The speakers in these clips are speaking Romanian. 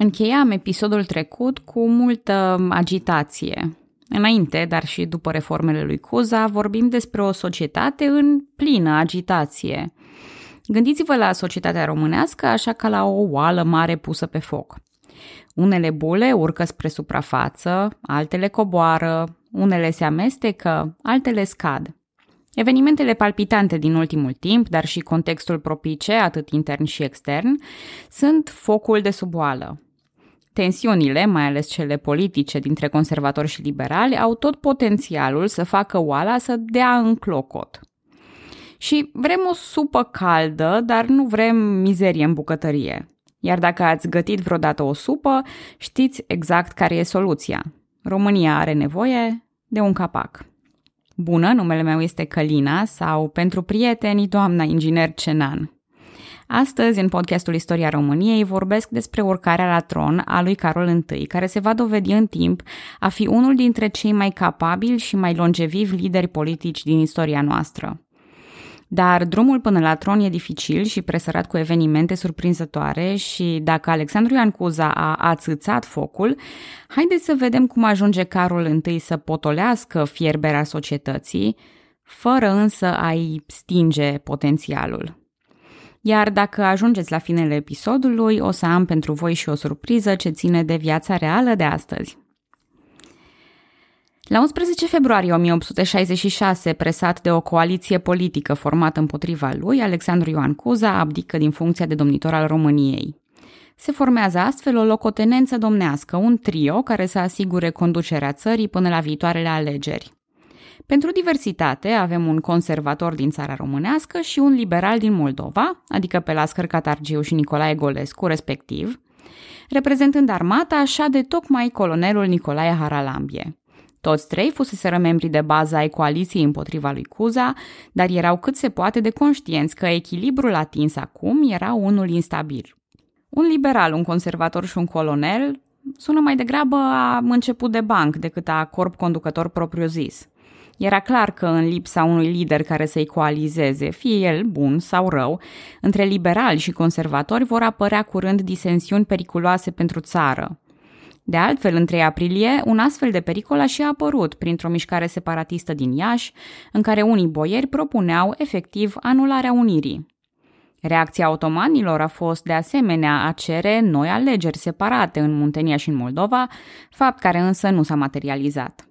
Încheiam episodul trecut cu multă agitație. Înainte, dar și după reformele lui Cuza, vorbim despre o societate în plină agitație. Gândiți-vă la societatea românească așa ca la o oală mare pusă pe foc. Unele bule urcă spre suprafață, altele coboară, unele se amestecă, altele scad. Evenimentele palpitante din ultimul timp, dar și contextul propice, atât intern și extern, sunt focul de suboală. Tensiunile, mai ales cele politice dintre conservatori și liberali, au tot potențialul să facă oala să dea în clocot. Și vrem o supă caldă, dar nu vrem mizerie în bucătărie. Iar dacă ați gătit vreodată o supă, știți exact care e soluția. România are nevoie de un capac. Bună, numele meu este Călina sau pentru prieteni, doamna inginer Cenan. Astăzi, în podcastul Istoria României, vorbesc despre urcarea la tron a lui Carol I, care se va dovedi în timp a fi unul dintre cei mai capabili și mai longevivi lideri politici din istoria noastră. Dar drumul până la tron e dificil și presărat cu evenimente surprinzătoare și dacă Alexandru Ioan Cuza a ațățat focul, haideți să vedem cum ajunge Carol I să potolească fierberea societății, fără însă a-i stinge potențialul. Iar dacă ajungeți la finele episodului, o să am pentru voi și o surpriză ce ține de viața reală de astăzi. La 11 februarie 1866, presat de o coaliție politică formată împotriva lui, Alexandru Ioan Cuza abdică din funcția de domnitor al României. Se formează astfel o locotenență domnească, un trio care să asigure conducerea țării până la viitoarele alegeri. Pentru diversitate avem un conservator din țara românească și un liberal din Moldova, adică pe Lascăr Catargiu și Nicolae Golescu, respectiv, reprezentând armata așa de tocmai colonelul Nicolae Haralambie. Toți trei fuseseră membri de bază ai coaliției împotriva lui Cuza, dar erau cât se poate de conștienți că echilibrul atins acum era unul instabil. Un liberal, un conservator și un colonel sună mai degrabă a început de banc decât a corp conducător propriu-zis. Era clar că în lipsa unui lider care să-i coalizeze, fie el bun sau rău, între liberali și conservatori vor apărea curând disensiuni periculoase pentru țară. De altfel, în 3 aprilie, un astfel de pericol a și apărut printr-o mișcare separatistă din Iași, în care unii boieri propuneau efectiv anularea unirii. Reacția otomanilor a fost de asemenea a cere noi alegeri separate în Muntenia și în Moldova, fapt care însă nu s-a materializat.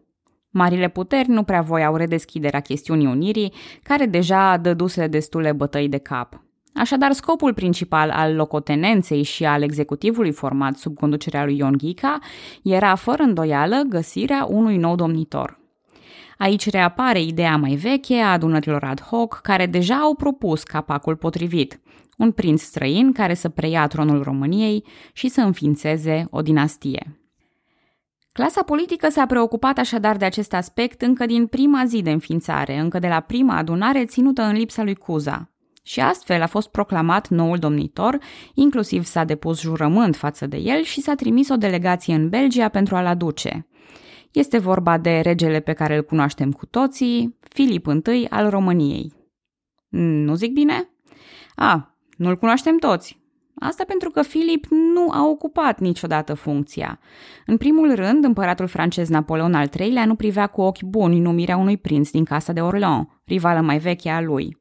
Marile puteri nu prea voiau redeschiderea chestiunii unirii, care deja dăduse destule bătăi de cap. Așadar, scopul principal al locotenenței și al executivului format sub conducerea lui Ion Ghica era, fără îndoială, găsirea unui nou domnitor. Aici reapare ideea mai veche a adunărilor ad hoc, care deja au propus capacul potrivit, un prinț străin care să preia tronul României și să înființeze o dinastie. Clasa politică s-a preocupat așadar de acest aspect încă din prima zi de înființare, încă de la prima adunare ținută în lipsa lui Cuza. Și astfel a fost proclamat noul domnitor, inclusiv s-a depus jurământ față de el și s-a trimis o delegație în Belgia pentru a-l aduce. Este vorba de regele pe care îl cunoaștem cu toții, Filip I al României. Nu zic bine? A, nu-l cunoaștem toți. Asta pentru că Filip nu a ocupat niciodată funcția. În primul rând, împăratul francez Napoleon al III-lea nu privea cu ochi buni numirea unui prinț din casa de Orleans, rivală mai veche a lui.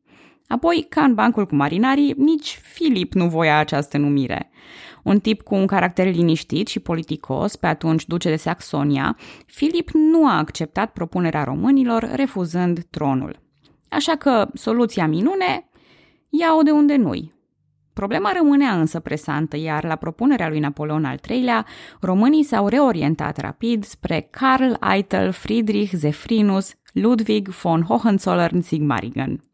Apoi, ca în bancul cu marinarii, nici Filip nu voia această numire. Un tip cu un caracter liniștit și politicos, pe atunci duce de Saxonia, Filip nu a acceptat propunerea românilor, refuzând tronul. Așa că soluția minune, ia-o de unde nu-i. Problema rămânea însă presantă, iar la propunerea lui Napoleon al III-lea, românii s-au reorientat rapid spre Karl Eitel Friedrich Zefrinus Ludwig von Hohenzollern-Sigmaringen.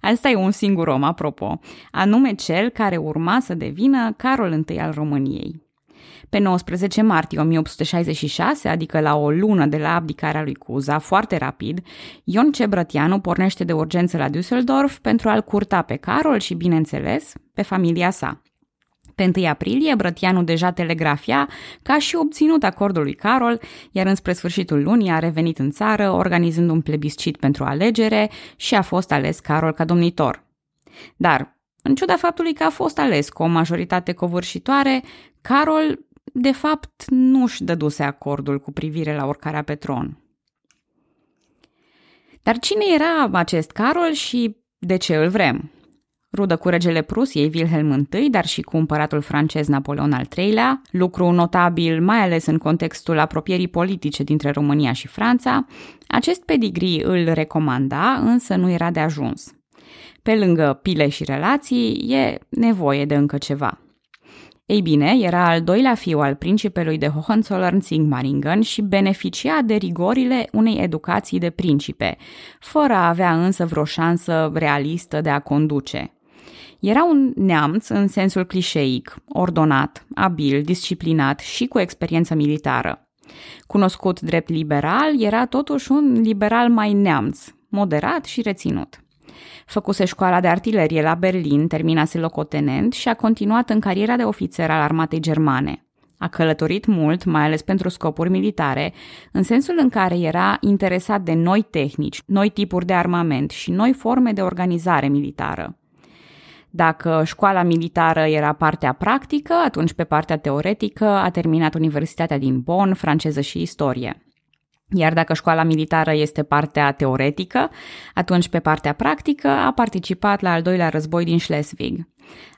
Asta e un singur om, apropo, anume cel care urma să devină Carol I al României. Pe 19 martie 1866, adică la o lună de la abdicarea lui Cuza, foarte rapid, Ion Cebrătianu pornește de urgență la Düsseldorf pentru a-l curta pe Carol și, bineînțeles, pe familia sa. Pe 1 aprilie, Brătianu deja telegrafia că a și obținut acordul lui Carol, iar înspre sfârșitul lunii a revenit în țară, organizând un plebiscit pentru alegere și a fost ales Carol ca domnitor. Dar, în ciuda faptului că a fost ales cu o majoritate covârșitoare, Carol de fapt, nu-și dăduse acordul cu privire la urcarea pe tron. Dar cine era acest Carol și de ce îl vrem? Rudă cu regele Prusiei Wilhelm I, dar și cu împăratul francez Napoleon al III-lea, lucru notabil mai ales în contextul apropierii politice dintre România și Franța, acest pedigree îl recomanda, însă nu era de ajuns. Pe lângă pile și relații, e nevoie de încă ceva. Ei bine, era al doilea fiu al principelui de Hohenzollern-Sigmaringen și beneficia de rigorile unei educații de principe, fără a avea însă vreo șansă realistă de a conduce. Era un neamț în sensul clișeic, ordonat, abil, disciplinat și cu experiență militară. Cunoscut drept liberal, era totuși un liberal mai neamț, moderat și reținut. Făcuse școala de artilerie la Berlin, terminase locotenent și a continuat în cariera de ofițer al armatei germane. A călătorit mult, mai ales pentru scopuri militare, în sensul în care era interesat de noi tehnici, noi tipuri de armament și noi forme de organizare militară. Dacă școala militară era partea practică, atunci pe partea teoretică a terminat Universitatea din Bonn, franceză și istorie. Iar dacă școala militară este partea teoretică, atunci pe partea practică a participat la al doilea război din Schleswig.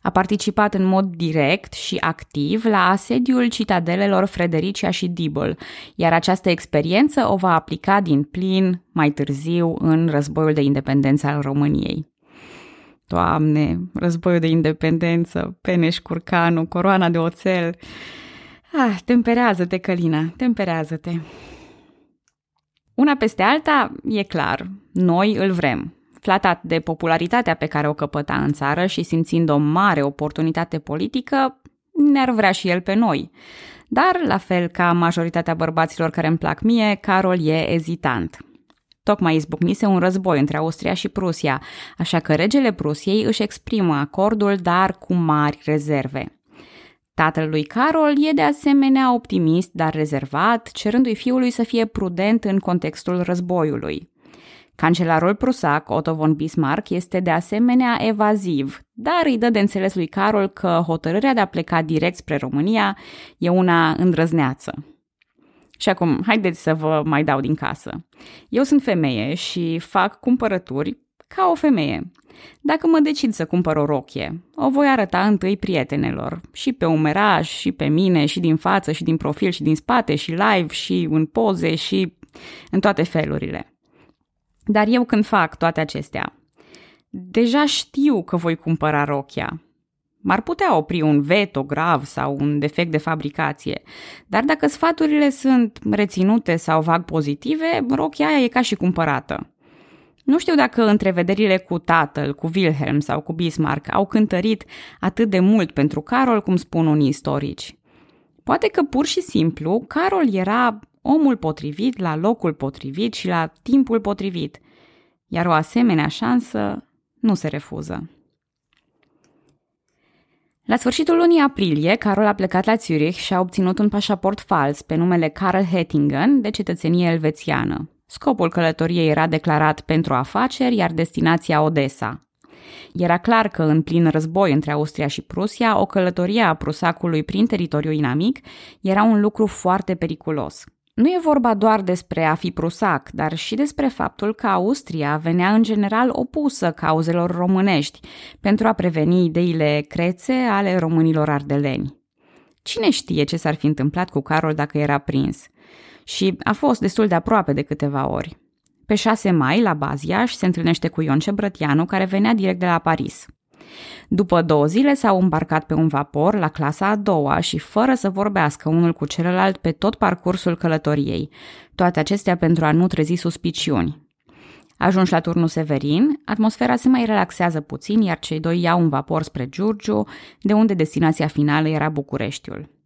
A participat în mod direct și activ la asediul citadelelor Fredericia și Dibble, iar această experiență o va aplica din plin mai târziu în războiul de independență al României. Doamne, războiul de independență, Peneș Curcanu, coroana de oțel. Ah, temperează-te, Călina, temperează-te. Una peste alta, e clar, noi îl vrem. Flatat de popularitatea pe care o căpăta în țară și simțind o mare oportunitate politică, ne-ar vrea și el pe noi. Dar, la fel ca majoritatea bărbaților care îmi plac mie, Carol e ezitant. Tocmai izbucnise un război între Austria și Prusia, așa că regele Prusiei își exprimă acordul, dar cu mari rezerve. Tatăl lui Carol e de asemenea optimist, dar rezervat, cerându-i fiului să fie prudent în contextul războiului. Cancelarul prusac, Otto von Bismarck, este de asemenea evaziv, dar îi dă de înțeles lui Carol că hotărârea de a pleca direct spre România e una îndrăzneață. Și acum, haideți să vă mai dau din casă. Eu sunt femeie și fac cumpărături ca o femeie. Dacă mă decid să cumpăr o rochie, o voi arăta întâi prietenelor, și pe umeraj, și pe mine, și din față, și din profil, și din spate, și live, și în poze, și în toate felurile. Dar eu când fac toate acestea, deja știu că voi cumpăra rochia. M-ar putea opri un veto grav sau un defect de fabricație, dar dacă sfaturile sunt reținute sau vag pozitive, rochia aia e ca și cumpărată. Nu știu dacă întrevederile cu tatăl, cu Wilhelm sau cu Bismarck au cântărit atât de mult pentru Carol cum spun unii istorici. Poate că pur și simplu Carol era omul potrivit la locul potrivit și la timpul potrivit, iar o asemenea șansă nu se refuză. La sfârșitul lunii aprilie, Carol a plecat la Zurich și a obținut un pașaport fals pe numele Karl Hettingen de cetățenie elvețiană. Scopul călătoriei era declarat pentru afaceri, iar destinația Odessa. Era clar că în plin război între Austria și Prusia, o călătorie a prusacului prin teritoriul inamic era un lucru foarte periculos. Nu e vorba doar despre a fi prusac, dar și despre faptul că Austria venea în general opusă cauzelor românești pentru a preveni ideile crețe ale românilor ardeleni. Cine știe ce s-ar fi întâmplat cu Carol dacă era prins? Și a fost destul de aproape de câteva ori. Pe 6 mai, la Baziaș, se întâlnește cu Ion Cebrătianu, care venea direct de la Paris. După două zile s-au îmbarcat pe un vapor la clasa a doua și fără să vorbească unul cu celălalt pe tot parcursul călătoriei, toate acestea pentru a nu trezi suspiciuni. Ajunși la turnul Severin, atmosfera se mai relaxează puțin, iar cei doi iau un vapor spre Giurgiu, de unde destinația finală era Bucureștiul.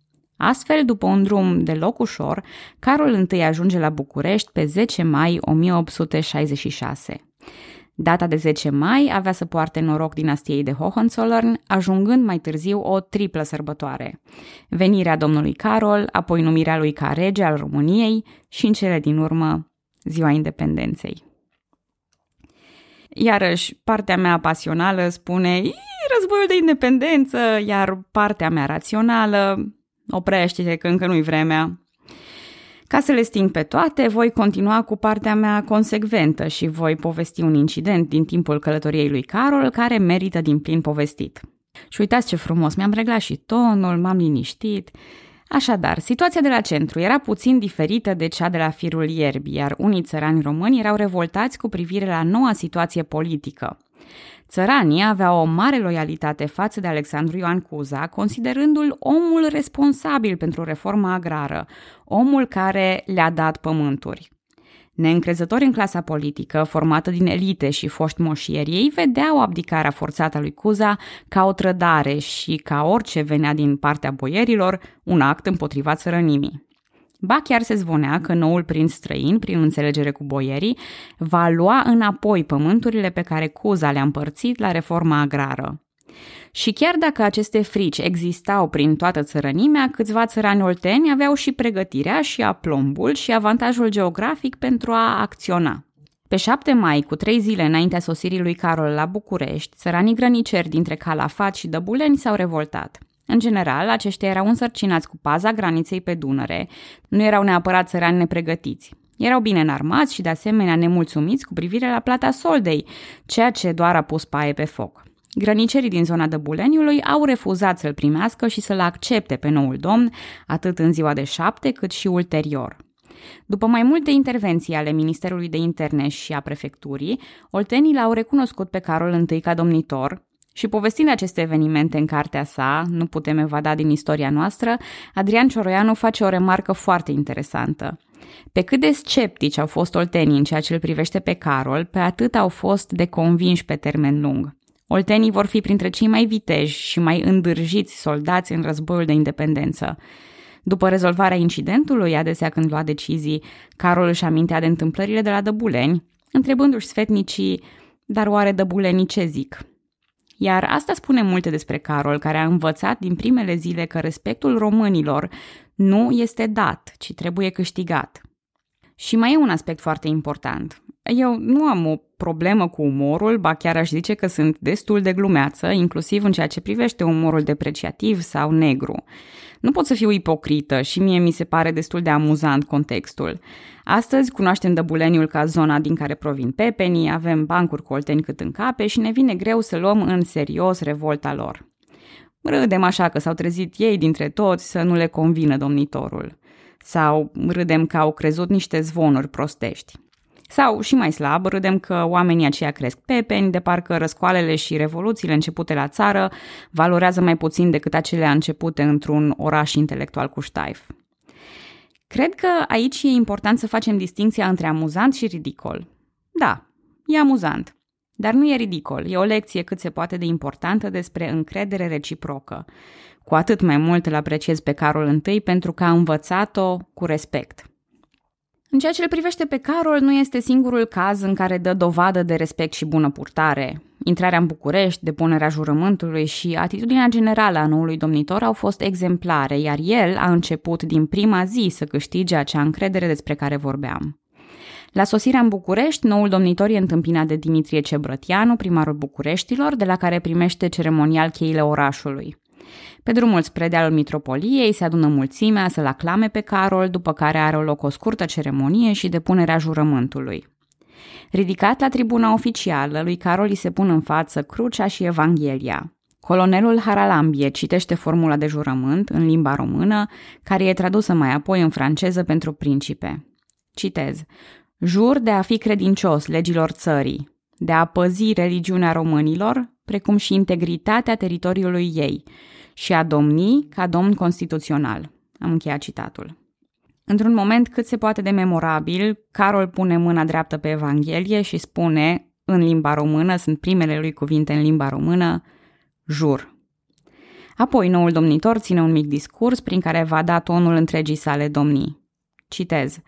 Astfel, după un drum deloc ușor, Carol I ajunge la București pe 10 mai 1866. Data de 10 mai avea să poarte noroc dinastiei de Hohenzollern, ajungând mai târziu o triplă sărbătoare. Venirea domnului Carol, apoi numirea lui ca rege al României și în cele din urmă ziua independenței. Iarăși, partea mea pasională spune războiul de independență, iar partea mea rațională oprește-te că încă nu-i vremea. Ca să le sting pe toate, voi continua cu partea mea consecventă și voi povesti un incident din timpul călătoriei lui Carol care merită din plin povestit. Și uitați ce frumos, mi-am reglat și tonul, m-am liniștit. Așadar, situația de la centru era puțin diferită de cea de la firul ierbi, iar unii țărani români erau revoltați cu privire la noua situație politică. Țăranii aveau o mare loialitate față de Alexandru Ioan Cuza, considerându-l omul responsabil pentru reforma agrară, omul care le-a dat pământuri. Neîncrezători în clasa politică, formată din elite și foști moșieri, ei vedeau abdicarea forțată a lui Cuza ca o trădare și, ca orice venea din partea boierilor, un act împotriva țărănimii. Ba chiar se zvonea că noul prinț străin, prin înțelegere cu boierii, va lua înapoi pământurile pe care Cuza le-a împărțit la reforma agrară. Și chiar dacă aceste frici existau prin toată țărănimea, câțiva țărani olteni aveau și pregătirea și aplombul și avantajul geografic pentru a acționa. Pe 7 mai, cu trei zile înaintea sosirii lui Carol la București, țăranii grăniceri dintre Calafat și Dăbuleni s-au revoltat. În general, aceștia erau însărcinați cu paza graniței pe Dunăre, nu erau neapărat țărani nepregătiți. Erau bine înarmați și de asemenea nemulțumiți cu privire la plata soldei, ceea ce doar a pus paie pe foc. Grănicerii din zona Dăbuleniului au refuzat să-l primească și să-l accepte pe noul domn, atât în ziua de șapte cât și ulterior. După mai multe intervenții ale Ministerului de Interne și a prefecturii, oltenii l-au recunoscut pe Carol I ca domnitor, și povestind aceste evenimente în cartea sa, Nu putem evada din istoria noastră, Adrian Cioroianu face o remarcă foarte interesantă. Pe cât de sceptici au fost oltenii în ceea ce îl privește pe Carol, pe atât au fost de convinși pe termen lung. Oltenii vor fi printre cei mai viteji și mai îndârjiți soldați în războiul de independență. După rezolvarea incidentului, adesea când lua decizii, Carol își amintea de întâmplările de la Dăbuleni, întrebându-și sfetnicii, dar oare Dăbulenii ce zic? Iar asta spune multe despre Carol, care a învățat din primele zile că respectul românilor nu este dat, ci trebuie câștigat. Și mai e un aspect foarte important. Eu nu am o problemă cu umorul, ba chiar aș zice că sunt destul de glumeață, inclusiv în ceea ce privește umorul depreciativ sau negru. Nu pot să fiu ipocrită și mie mi se pare destul de amuzant contextul. Astăzi cunoaștem Dăbuleniul ca zona din care provin pepenii, avem bancuri cu olteni cât în cape și ne vine greu să luăm în serios revolta lor. Râdem așa că s-au trezit ei dintre toți să nu le convină domnitorul. Sau râdem că au crezut niște zvonuri prostești. Sau, și mai slab, râdem că oamenii aceia cresc pepeni, de parcă răscoalele și revoluțiile începute la țară valorează mai puțin decât acelea începute într-un oraș intelectual cu ștaif. Cred că aici e important să facem distinția între amuzant și ridicol. Da, e amuzant, dar nu e ridicol, e o lecție cât se poate de importantă despre încredere reciprocă. Cu atât mai mult îl apreciez pe Carol I pentru că a învățat-o cu respect – în ceea ce îl privește pe Carol, nu este singurul caz în care dă dovadă de respect și bună purtare. Intrarea în București, depunerea jurământului și atitudinea generală a noului domnitor au fost exemplare, iar el a început din prima zi să câștige acea încredere despre care vorbeam. La sosirea în București, noul domnitor e întâmpinat de Dimitrie Cebrătianu, primarul Bucureștilor, de la care primește ceremonial cheile orașului. Pe drumul spre dealul mitropoliei se adună mulțimea să-l aclame pe Carol, după care are loc o scurtă ceremonie și depunerea jurământului. Ridicat la tribuna oficială, lui Carol îi se pun în față crucea și Evanghelia. Colonelul Haralambie citește formula de jurământ în limba română, care e tradusă mai apoi în franceză pentru principe. Citez. Jur de a fi credincios legilor țării, de a păzi religiunea românilor, precum și integritatea teritoriului ei, și a domni ca domn constituțional. Am încheiat citatul. Într-un moment cât se poate de memorabil, Carol pune mâna dreaptă pe Evanghelie și spune, în limba română, sunt primele lui cuvinte în limba română, jur. Apoi, noul domnitor ține un mic discurs prin care va da tonul întregii sale domnii. Citez.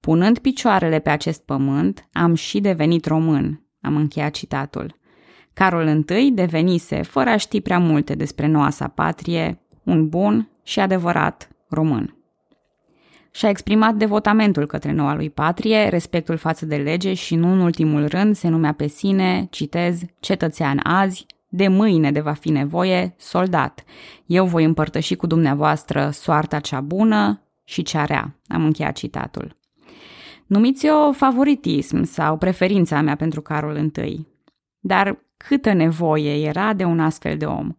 Punând picioarele pe acest pământ, am și devenit român. Am încheiat citatul. Carol I devenise, fără a ști prea multe despre noua sa patrie, un bun și adevărat român. Și-a exprimat devotamentul către noua lui patrie, respectul față de lege și nu în ultimul rând se numea pe sine, citez, cetățean azi, de mâine de va fi nevoie, soldat. Eu voi împărtăși cu dumneavoastră soarta cea bună și cea rea. Am încheiat citatul. Numiți-o favoritism sau preferința mea pentru Carol I. Dar câtă nevoie era de un astfel de om?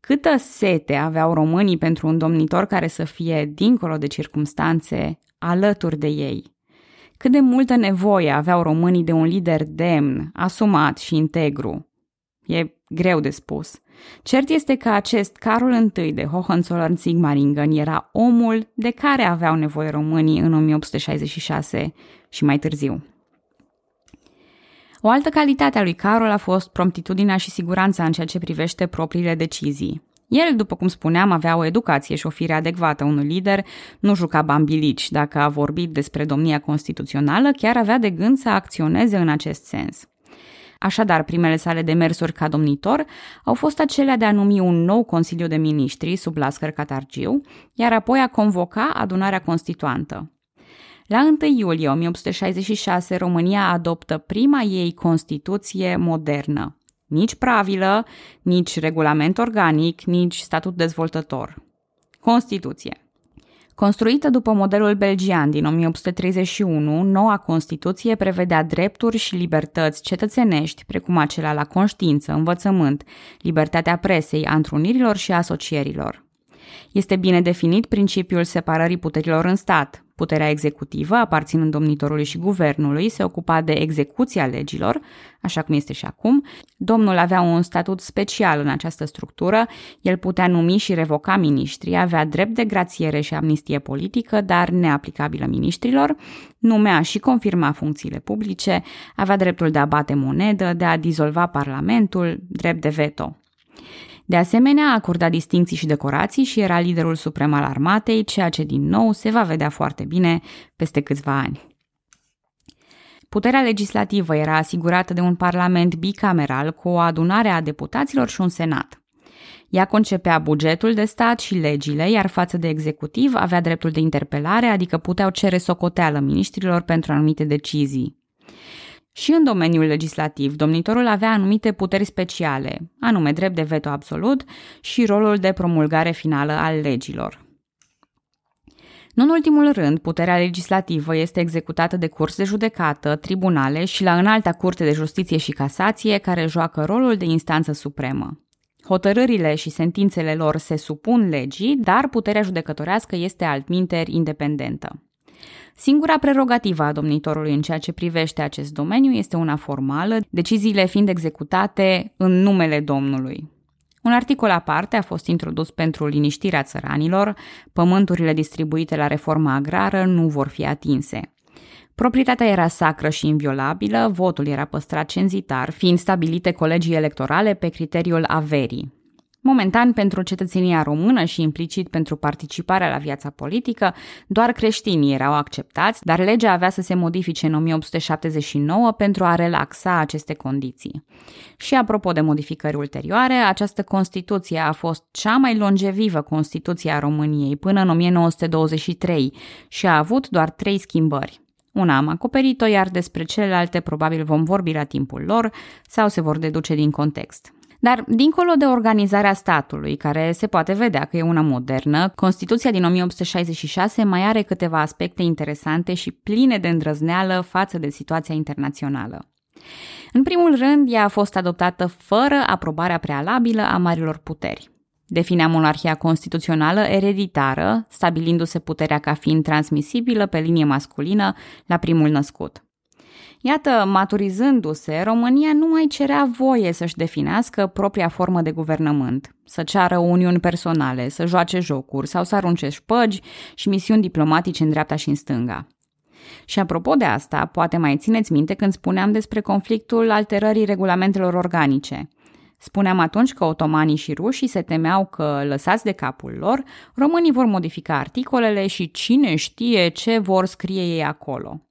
Câtă sete aveau românii pentru un domnitor care să fie, dincolo de circumstanțe, alături de ei? Cât de multă nevoie aveau românii de un lider demn, asumat și integru? E greu de spus. Cert este că acest Carol I de Hohenzollern-Sigmaringen era omul de care aveau nevoie românii în 1866 și mai târziu. O altă calitate a lui Carol a fost promptitudinea și siguranța în ceea ce privește propriile decizii. El, după cum spuneam, avea o educație și o fire adecvată unui lider, nu juca bambilici. Dacă a vorbit despre domnia constituțională, chiar avea de gând să acționeze în acest sens. Așadar, primele sale demersuri ca domnitor au fost acelea de a numi un nou Consiliu de Ministri sub Lascăr Catargiu, iar apoi a convoca adunarea constituantă. La 1 iulie 1866, România adoptă prima ei Constituție modernă. Nici pravilă, nici regulament organic, nici statut dezvoltător. Constituție. Construită după modelul belgian din 1831, noua Constituție prevedea drepturi și libertăți cetățenești, precum acelea la conștiință, învățământ, libertatea presei, a întrunirilor și asocierilor. Este bine definit principiul separării puterilor în stat, Puterea executivă, aparținând domnitorului și guvernului, se ocupa de execuția legilor, așa cum este și acum. Domnul avea un statut special în această structură, el putea numi și revoca miniștri, avea drept de grațiere și amnistie politică, dar neaplicabilă miniștrilor, numea și confirma funcțiile publice, avea dreptul de a bate monedă, de a dizolva parlamentul, drept de veto. De asemenea, a acordat distinții și decorații și era liderul suprem al armatei, ceea ce din nou se va vedea foarte bine peste câțiva ani. Puterea legislativă era asigurată de un parlament bicameral cu o adunare a deputaților și un senat. Ea concepea bugetul de stat și legile, iar față de executiv avea dreptul de interpelare, adică puteau cere socoteală ministrilor pentru anumite decizii. Și în domeniul legislativ, domnitorul avea anumite puteri speciale, anume drept de veto absolut și rolul de promulgare finală al legilor. Nu în ultimul rând, puterea legislativă este executată de curs de judecată, tribunale și la înalta curte de justiție și casație, care joacă rolul de instanță supremă. Hotărârile și sentințele lor se supun legii, dar puterea judecătorească este altminteri independentă. Singura prerogativă a domnitorului în ceea ce privește acest domeniu este una formală, deciziile fiind executate în numele Domnului. Un articol aparte a fost introdus pentru liniștirea țăranilor, pământurile distribuite la reforma agrară nu vor fi atinse. Proprietatea era sacră și inviolabilă, votul era păstrat cenzitar, fiind stabilite colegii electorale pe criteriul averii. Momentan, pentru cetățenia română și implicit pentru participarea la viața politică, doar creștinii erau acceptați, dar legea avea să se modifice în 1879 pentru a relaxa aceste condiții. Și apropo de modificări ulterioare, această Constituție a fost cea mai longevivă Constituție a României până în 1923 și a avut doar trei schimbări. Una am acoperit-o, iar despre celelalte probabil vom vorbi la timpul lor sau se vor deduce din context. Dar, dincolo de organizarea statului, care se poate vedea că e una modernă, Constituția din 1866 mai are câteva aspecte interesante și pline de îndrăzneală față de situația internațională. În primul rând, ea a fost adoptată fără aprobarea prealabilă a marilor puteri. Definea monarhia constituțională ereditară, stabilindu-se puterea ca fiind transmisibilă pe linie masculină la primul născut. Iată, maturizându-se, România nu mai cerea voie să-și definească propria formă de guvernământ, să ceară uniuni personale, să joace jocuri sau să arunce șpăgi și misiuni diplomatice în dreapta și în stânga. Și apropo de asta, poate mai țineți minte când spuneam despre conflictul alterării regulamentelor organice. Spuneam atunci că otomanii și rușii se temeau că, lăsați de capul lor, românii vor modifica articolele și cine știe ce vor scrie ei acolo.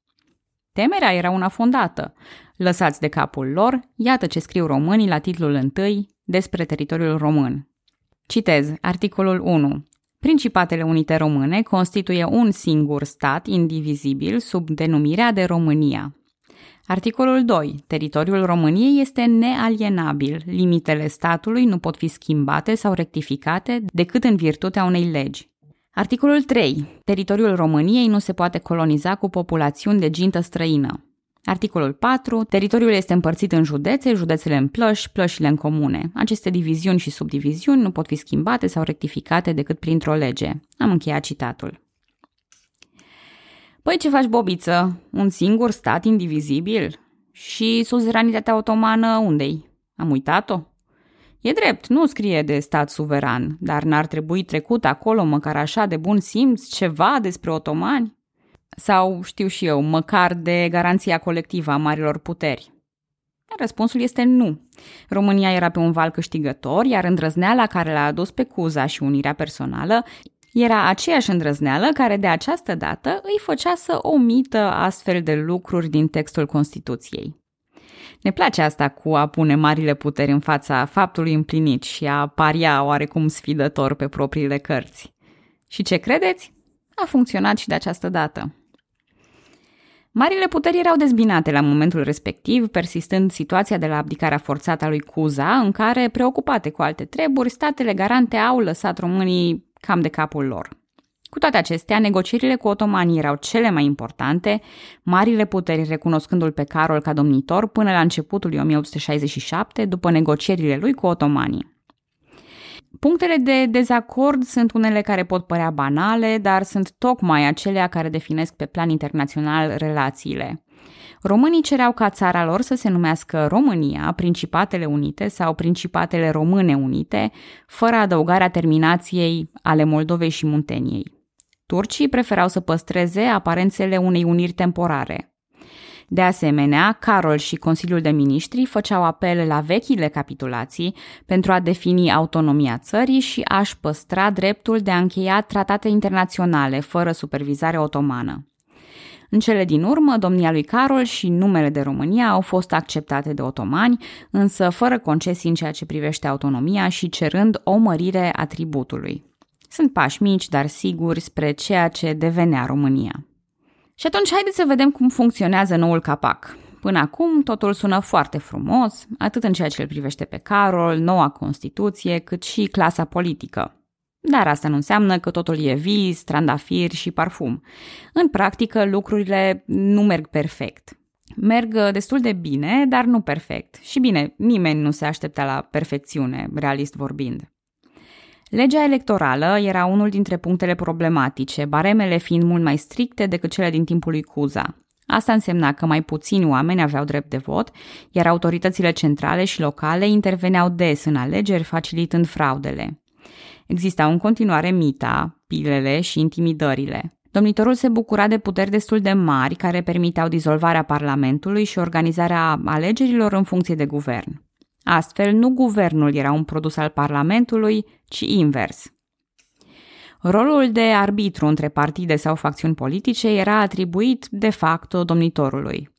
Temerea era una fondată. Lăsați de capul lor, iată ce scriu românii la titlul întâi despre teritoriul român. Citez articolul 1. Principatele Unite Române constituie un singur stat indivizibil sub denumirea de România. Articolul 2. Teritoriul României este nealienabil. Limitele statului nu pot fi schimbate sau rectificate decât în virtutea unei legi. Articolul 3. Teritoriul României nu se poate coloniza cu populațiuni de gintă străină. Articolul 4. Teritoriul este împărțit în județe, județele în plăși, plășile în comune. Aceste diviziuni și subdiviziuni nu pot fi schimbate sau rectificate decât printr-o lege. Am încheiat citatul. Păi ce faci, Bobiță? Un singur stat indivizibil? Și suveranitatea otomană unde-i? Am uitat-o? E drept, nu scrie de stat suveran, dar n-ar trebui trecut acolo măcar așa de bun simț ceva despre otomani? Sau, știu și eu, măcar de garanția colectivă a marilor puteri? Răspunsul este nu. România era pe un val câștigător, iar îndrăzneala care l-a adus pe Cuza și unirea personală era aceeași îndrăzneală care de această dată îi făcea să omită astfel de lucruri din textul Constituției. Ne place asta cu a pune marile puteri în fața faptului împlinit și a paria oarecum sfidător pe propriile cărți. Și ce credeți? A funcționat și de această dată. Marile puteri erau dezbinate la momentul respectiv, persistând situația de la abdicarea forțată a lui Cuza, în care, preocupate cu alte treburi, statele garante au lăsat românii cam de capul lor. Cu toate acestea, negocierile cu otomanii erau cele mai importante, marile puteri recunoscându-l pe Carol ca domnitor până la începutul lui 1867, după negocierile lui cu otomanii. Punctele de dezacord sunt unele care pot părea banale, dar sunt tocmai acelea care definesc pe plan internațional relațiile. Românii cereau ca țara lor să se numească România, Principatele Unite sau Principatele Române Unite, fără adăugarea terminației ale Moldovei și Munteniei. Turcii preferau să păstreze aparențele unei uniri temporare. De asemenea, Carol și Consiliul de Ministri făceau apel la vechile capitulații pentru a defini autonomia țării și a-și păstra dreptul de a încheia tratate internaționale fără supervizare otomană. În cele din urmă, domnia lui Carol și numele de România au fost acceptate de otomani, însă fără concesii în ceea ce privește autonomia și cerând o mărire a tributului. Sunt pași mici, dar siguri, spre ceea ce devenea România. Și atunci haideți să vedem cum funcționează noul capac. Până acum totul sună foarte frumos, atât în ceea ce îl privește pe Carol, noua Constituție, cât și clasa politică. Dar asta nu înseamnă că totul e vis, trandafir și parfum. În practică, lucrurile nu merg perfect. Merg destul de bine, dar nu perfect. Și bine, nimeni nu se aștepta la perfecțiune, realist vorbind. Legea electorală era unul dintre punctele problematice, baremele fiind mult mai stricte decât cele din timpul lui Cuza. Asta însemna că mai puțini oameni aveau drept de vot, iar autoritățile centrale și locale interveneau des în alegeri, facilitând fraudele. Existau în continuare mita, pilele și intimidările. Domnitorul se bucura de puteri destul de mari care permiteau dizolvarea Parlamentului și organizarea alegerilor în funcție de guvern. Astfel, nu guvernul era un produs al Parlamentului, ci invers. Rolul de arbitru între partide sau facțiuni politice era atribuit de facto domnitorului.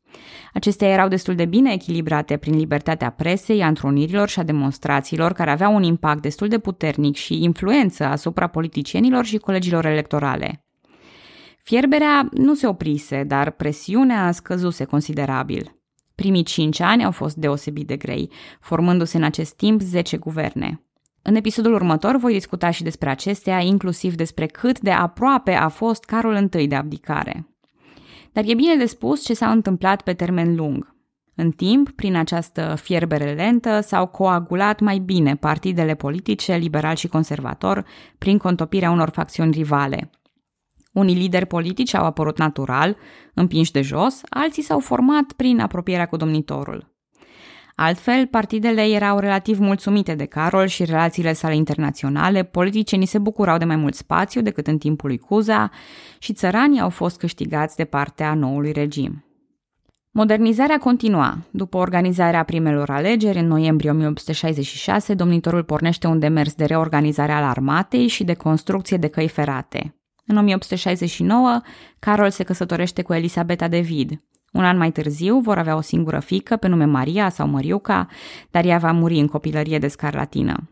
Acestea erau destul de bine echilibrate prin libertatea presei, a întrunirilor și a demonstrațiilor, care aveau un impact destul de puternic și influență asupra politicienilor și colegilor electorale. Fierberea nu se oprise, dar presiunea scăzuse considerabil. Primii cinci ani au fost deosebit de grei, formându-se în acest timp 10 guverne. În episodul următor voi discuta și despre acestea, inclusiv despre cât de aproape a fost Carol I de abdicare. Dar e bine de spus ce s-a întâmplat pe termen lung. În timp, prin această fierbere lentă, s-au coagulat mai bine partidele politice, liberal și conservator, prin contopirea unor facțiuni rivale. Unii lideri politici au apărut natural, împinși de jos, alții s-au format prin apropierea cu domnitorul. Altfel, partidele erau relativ mulțumite de Carol și relațiile sale internaționale, politicienii se bucurau de mai mult spațiu decât în timpul lui Cuza și țăranii au fost câștigați de partea noului regim. Modernizarea continua. După organizarea primelor alegeri, în noiembrie 1866, domnitorul pornește un demers de reorganizare al armatei și de construcție de căi ferate. În 1869, Carol se căsătorește cu Elisabeta de Vid. Un an mai târziu vor avea o singură fică pe nume Maria sau Măriuca, dar ea va muri în copilărie de scarlatină.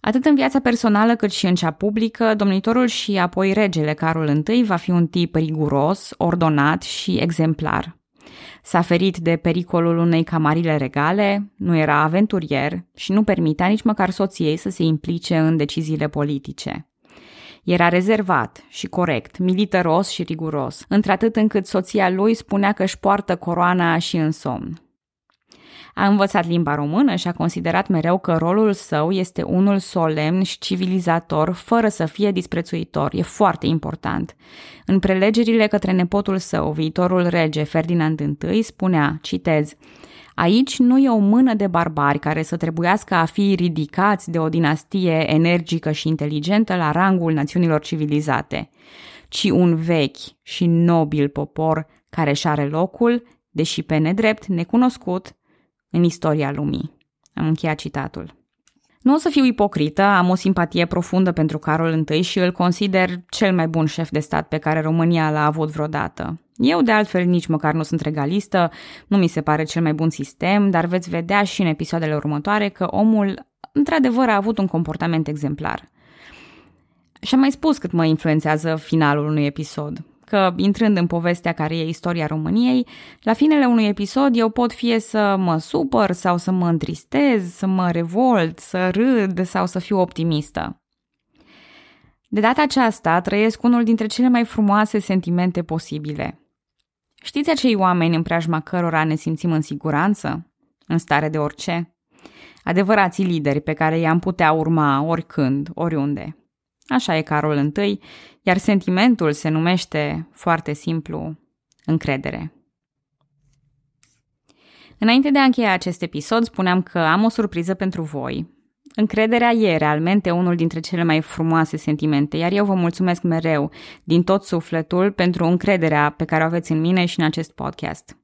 Atât în viața personală cât și în cea publică, domnitorul și apoi regele Carol I va fi un tip riguros, ordonat și exemplar. S-a ferit de pericolul unei camarile regale, nu era aventurier și nu permitea nici măcar soției să se implice în deciziile politice. Era rezervat și corect, militaros și riguros, într-atât încât soția lui spunea că își poartă coroana și în somn. A învățat limba română și a considerat mereu că rolul său este unul solemn și civilizator, fără să fie disprețuitor. E foarte important. În prelegerile către nepotul său, viitorul rege Ferdinand I, spunea, citez, Aici nu e o mână de barbari care să trebuiască a fi ridicați de o dinastie energică și inteligentă la rangul națiunilor civilizate, ci un vechi și nobil popor care și are locul, deși pe nedrept, necunoscut, în istoria lumii. Am încheiat citatul. Nu o să fiu ipocrită, am o simpatie profundă pentru Carol I și îl consider cel mai bun șef de stat pe care România l-a avut vreodată. Eu, de altfel, nici măcar nu sunt regalistă, nu mi se pare cel mai bun sistem, dar veți vedea și în episoadele următoare că omul, într-adevăr, a avut un comportament exemplar. Și am mai spus cât mă influențează finalul unui episod că, intrând în povestea care e istoria României, la finele unui episod eu pot fie să mă supăr sau să mă întristez, să mă revolt, să râd sau să fiu optimistă. De data aceasta trăiesc unul dintre cele mai frumoase sentimente posibile. Știți acei oameni în preajma cărora ne simțim în siguranță? În stare de orice? Adevărații lideri pe care i-am putea urma oricând, oriunde. Așa e Carol I, iar sentimentul se numește foarte simplu încredere. Înainte de a încheia acest episod, spuneam că am o surpriză pentru voi. Încrederea e realmente unul dintre cele mai frumoase sentimente, iar eu vă mulțumesc mereu, din tot sufletul, pentru încrederea pe care o aveți în mine și în acest podcast.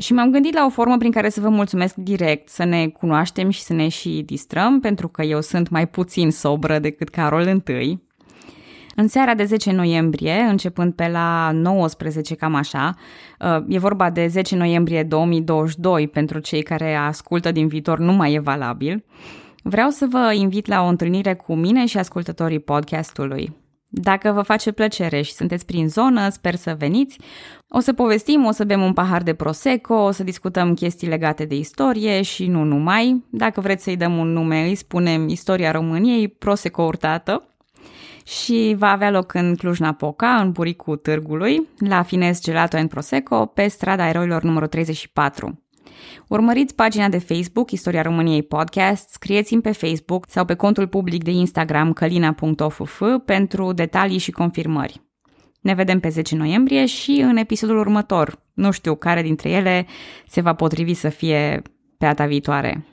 Și m-am gândit la o formă prin care să vă mulțumesc direct, să ne cunoaștem și să ne și distrăm, pentru că eu sunt mai puțin sobră decât Carol I. În seara de 10 noiembrie, începând pe la 19, cam așa, uh, e vorba de 10 noiembrie 2022 pentru cei care ascultă din viitor, nu mai e valabil, vreau să vă invit la o întâlnire cu mine și ascultătorii podcastului. Dacă vă face plăcere și sunteți prin zonă, sper să veniți. O să povestim, o să bem un pahar de prosecco, o să discutăm chestii legate de istorie și nu numai. Dacă vreți să-i dăm un nume, îi spunem Istoria României, Prosecco Urtată. Și va avea loc în Cluj-Napoca, în buricul târgului, la Fines Gelato and Prosecco, pe strada Eroilor numărul 34. Urmăriți pagina de Facebook Istoria României Podcast, scrieți-mi pe Facebook sau pe contul public de Instagram călina.off pentru detalii și confirmări. Ne vedem pe 10 noiembrie și în episodul următor. Nu știu care dintre ele se va potrivi să fie pe data viitoare.